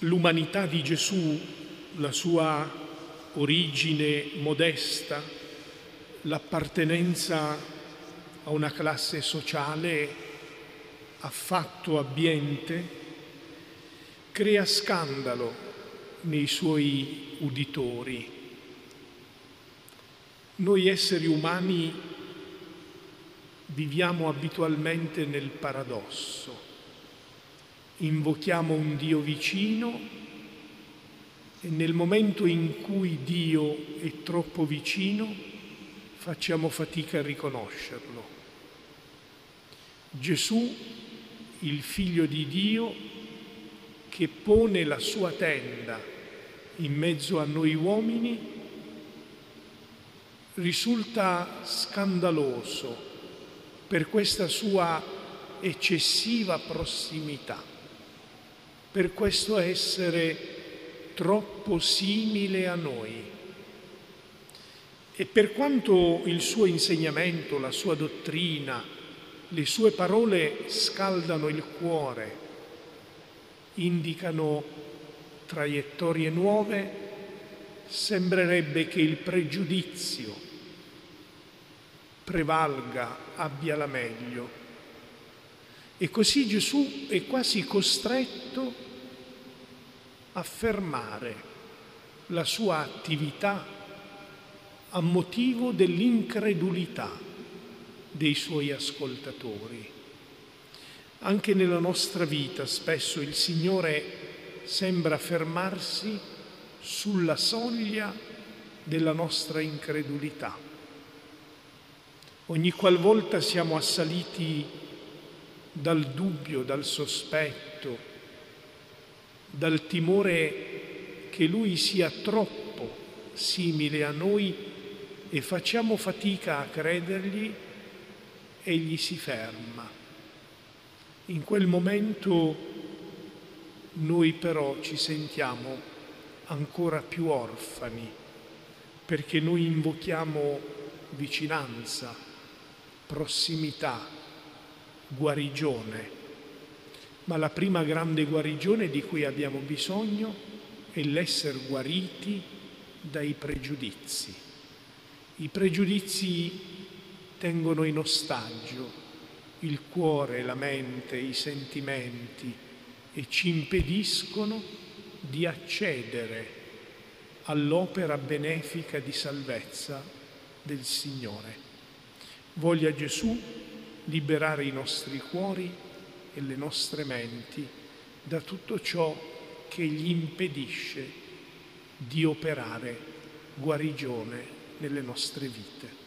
l'umanità di Gesù, la sua origine modesta, l'appartenenza a una classe sociale affatto abbiente, crea scandalo nei suoi uditori. Noi esseri umani viviamo abitualmente nel paradosso invochiamo un Dio vicino e nel momento in cui Dio è troppo vicino facciamo fatica a riconoscerlo. Gesù, il figlio di Dio, che pone la sua tenda in mezzo a noi uomini, risulta scandaloso per questa sua eccessiva prossimità per questo essere troppo simile a noi. E per quanto il suo insegnamento, la sua dottrina, le sue parole scaldano il cuore, indicano traiettorie nuove, sembrerebbe che il pregiudizio prevalga, abbia la meglio. E così Gesù è quasi costretto a fermare la sua attività a motivo dell'incredulità dei suoi ascoltatori. Anche nella nostra vita spesso il Signore sembra fermarsi sulla soglia della nostra incredulità. Ogni qualvolta siamo assaliti dal dubbio, dal sospetto, dal timore che lui sia troppo simile a noi e facciamo fatica a credergli, egli si ferma. In quel momento noi però ci sentiamo ancora più orfani perché noi invochiamo vicinanza, prossimità, guarigione, ma la prima grande guarigione di cui abbiamo bisogno è l'essere guariti dai pregiudizi. I pregiudizi tengono in ostaggio il cuore, la mente, i sentimenti e ci impediscono di accedere all'opera benefica di salvezza del Signore. Voglia Gesù liberare i nostri cuori e le nostre menti da tutto ciò che gli impedisce di operare guarigione nelle nostre vite.